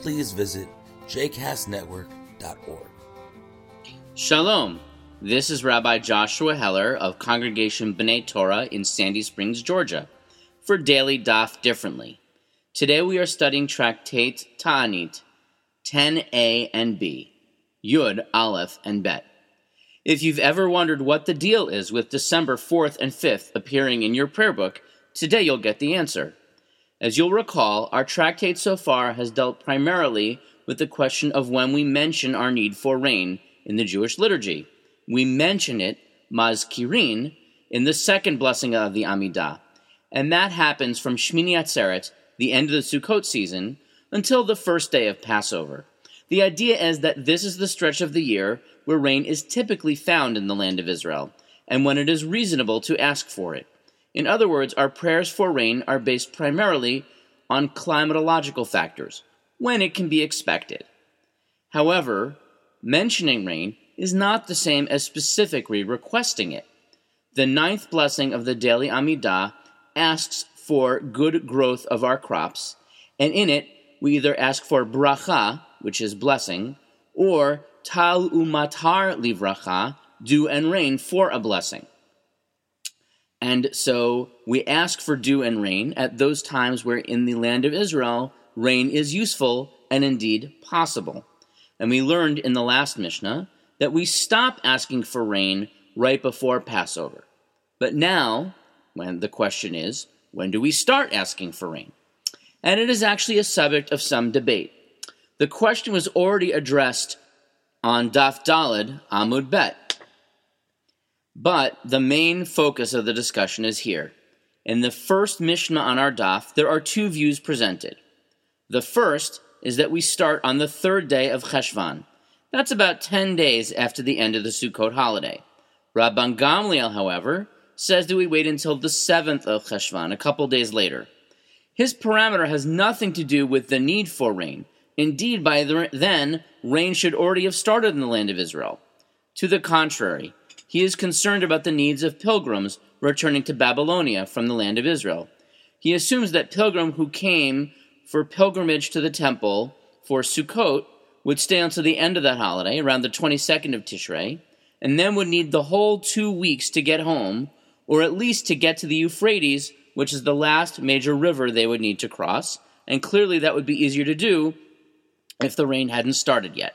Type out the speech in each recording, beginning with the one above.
please visit jcastnetwork.org. Shalom. This is Rabbi Joshua Heller of Congregation B'nai Torah in Sandy Springs, Georgia, for Daily Daf Differently. Today we are studying Tractate Ta'anit 10a and b, Yud, Aleph, and Bet. If you've ever wondered what the deal is with December 4th and 5th appearing in your prayer book, today you'll get the answer. As you'll recall, our tractate so far has dealt primarily with the question of when we mention our need for rain in the Jewish liturgy. We mention it, mazkirin, in the second blessing of the Amidah, and that happens from Shmini Atzeret, the end of the Sukkot season, until the first day of Passover. The idea is that this is the stretch of the year where rain is typically found in the land of Israel, and when it is reasonable to ask for it. In other words, our prayers for rain are based primarily on climatological factors, when it can be expected. However, mentioning rain is not the same as specifically requesting it. The ninth blessing of the daily Amidah asks for good growth of our crops, and in it we either ask for bracha, which is blessing, or tal umatar livracha, dew and rain for a blessing. And so we ask for dew and rain at those times where in the land of Israel rain is useful and indeed possible. And we learned in the last Mishnah that we stop asking for rain right before Passover. But now, when the question is, when do we start asking for rain? And it is actually a subject of some debate. The question was already addressed on Daf Dalid Amud Bet. But the main focus of the discussion is here. In the first Mishnah on our Daf, there are two views presented. The first is that we start on the third day of Cheshvan. That's about 10 days after the end of the Sukkot holiday. Rabban Gamliel, however, says that we wait until the 7th of Cheshvan, a couple days later. His parameter has nothing to do with the need for rain. Indeed, by then, rain should already have started in the land of Israel. To the contrary, he is concerned about the needs of pilgrims returning to Babylonia from the land of Israel. He assumes that pilgrim who came for pilgrimage to the temple for Sukkot would stay until the end of that holiday, around the 22nd of Tishrei, and then would need the whole two weeks to get home, or at least to get to the Euphrates, which is the last major river they would need to cross, and clearly that would be easier to do if the rain hadn't started yet.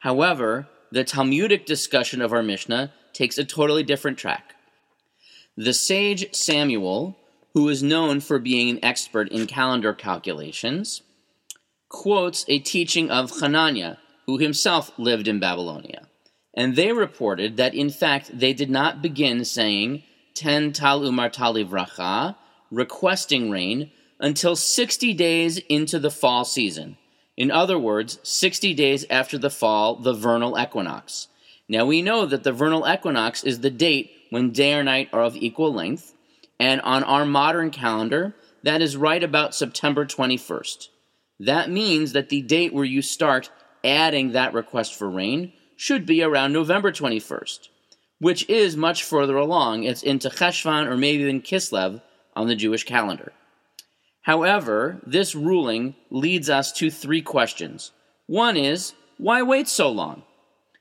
However, the Talmudic discussion of our Mishnah takes a totally different track. The sage Samuel, who is known for being an expert in calendar calculations, quotes a teaching of Hananiah, who himself lived in Babylonia. And they reported that in fact they did not begin saying ten tal umar vracha, requesting rain, until 60 days into the fall season. In other words, 60 days after the fall, the vernal equinox. Now we know that the vernal equinox is the date when day or night are of equal length, and on our modern calendar, that is right about September 21st. That means that the date where you start adding that request for rain should be around November 21st, which is much further along. It's into Cheshvan or maybe even Kislev on the Jewish calendar. However, this ruling leads us to three questions. One is, why wait so long?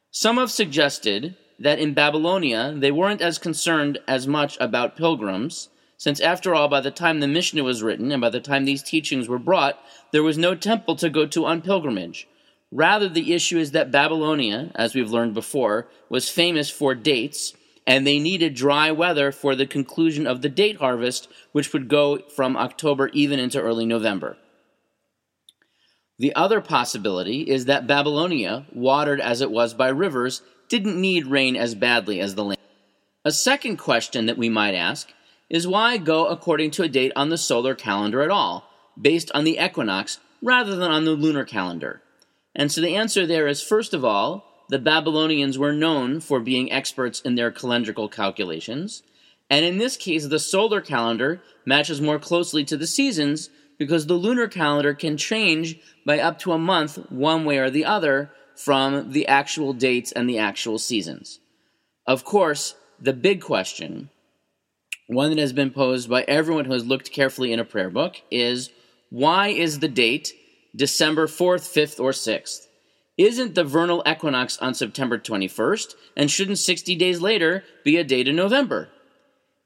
Some have suggested that in Babylonia they weren't as concerned as much about pilgrims, since after all, by the time the Mishnah was written and by the time these teachings were brought, there was no temple to go to on pilgrimage. Rather, the issue is that Babylonia, as we've learned before, was famous for dates, and they needed dry weather for the conclusion of the date harvest, which would go from October even into early November. The other possibility is that Babylonia, watered as it was by rivers, didn't need rain as badly as the land. A second question that we might ask is why go according to a date on the solar calendar at all, based on the equinox rather than on the lunar calendar? And so the answer there is first of all, the Babylonians were known for being experts in their calendrical calculations. And in this case, the solar calendar matches more closely to the seasons because the lunar calendar can change by up to a month one way or the other from the actual dates and the actual seasons. Of course, the big question, one that has been posed by everyone who has looked carefully in a prayer book, is why is the date December 4th, 5th, or 6th? Isn't the vernal equinox on September 21st, and shouldn't 60 days later be a date in November?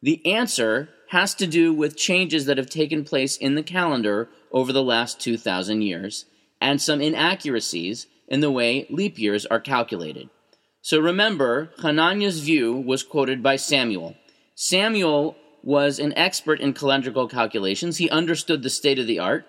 The answer has to do with changes that have taken place in the calendar over the last 2,000 years and some inaccuracies in the way leap years are calculated. So remember, Hananiah's view was quoted by Samuel. Samuel was an expert in calendrical calculations. He understood the state of the art,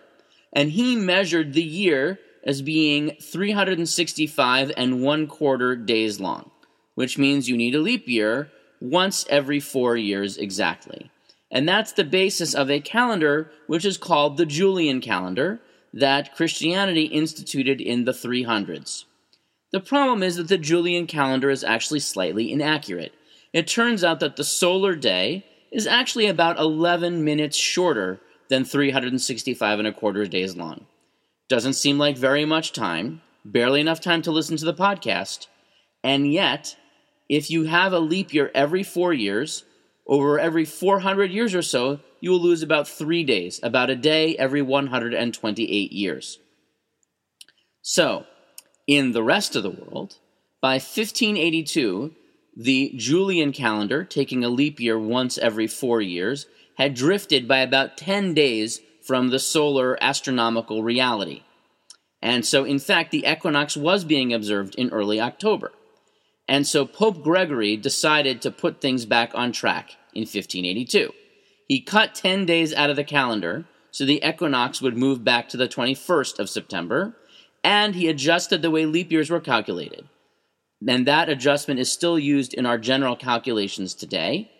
and he measured the year as being 365 and one quarter days long, which means you need a leap year once every four years exactly. And that's the basis of a calendar which is called the Julian calendar that Christianity instituted in the 300s. The problem is that the Julian calendar is actually slightly inaccurate. It turns out that the solar day is actually about 11 minutes shorter than 365 and a quarter days long. Doesn't seem like very much time, barely enough time to listen to the podcast, and yet, if you have a leap year every four years, over every 400 years or so, you will lose about three days, about a day every 128 years. So, in the rest of the world, by 1582, the Julian calendar, taking a leap year once every four years, had drifted by about 10 days from the solar astronomical reality. And so, in fact, the equinox was being observed in early October. And so Pope Gregory decided to put things back on track in 1582. He cut 10 days out of the calendar so the equinox would move back to the 21st of September, and he adjusted the way leap years were calculated. And that adjustment is still used in our general calculations today,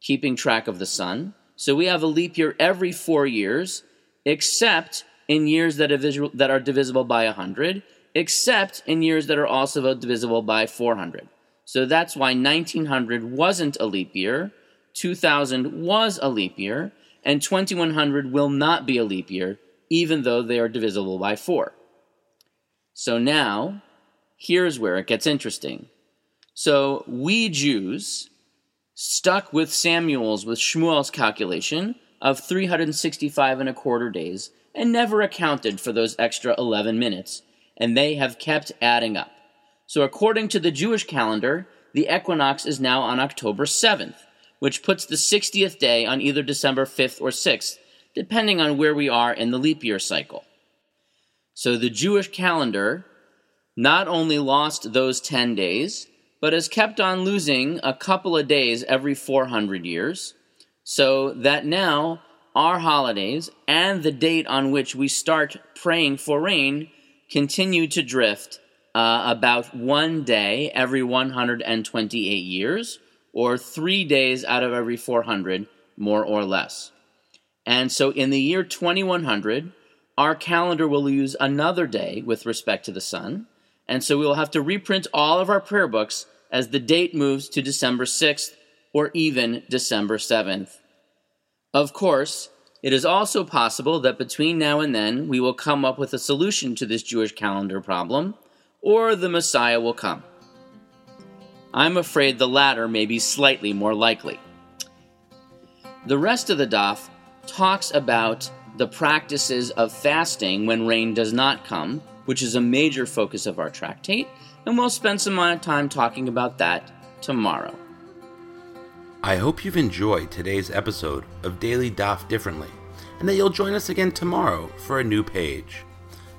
keeping track of the sun. So we have a leap year every four years, except in years that are, visual, that are divisible by 100, except in years that are also divisible by 400. So that's why 1900 wasn't a leap year, 2000 was a leap year, and 2100 will not be a leap year, even though they are divisible by 4. So now, here's where it gets interesting. So we Jews stuck with Samuel's, with Shmuel's calculation of 365 and a quarter days and never accounted for those extra 11 minutes, and they have kept adding up. So according to the Jewish calendar, the equinox is now on October 7th which puts the 60th day on either December 5th or 6th, depending on where we are in the leap year cycle. So the Jewish calendar not only lost those 10 days, but has kept on losing a couple of days every 400 years, so that now our holidays and the date on which we start praying for rain continue to drift uh, about one day every 128 years, or three days out of every 400, more or less. And so in the year 2100, our calendar will lose another day with respect to the sun. And so we will have to reprint all of our prayer books as the date moves to December 6th or even December 7th. Of course, it is also possible that between now and then we will come up with a solution to this Jewish calendar problem, or the Messiah will come. I'm afraid the latter may be slightly more likely. The rest of the daf talks about the practices of fasting when rain does not come, which is a major focus of our tractate, and we'll spend some time talking about that tomorrow. I hope you've enjoyed today's episode of Daily Daf Differently, and that you'll join us again tomorrow for a new page.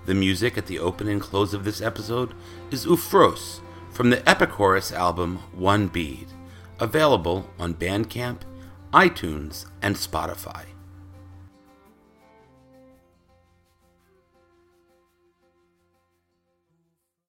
The music at the open and close of this episode is Ufros from the Epichorus album One Bead, available on Bandcamp, iTunes, and Spotify.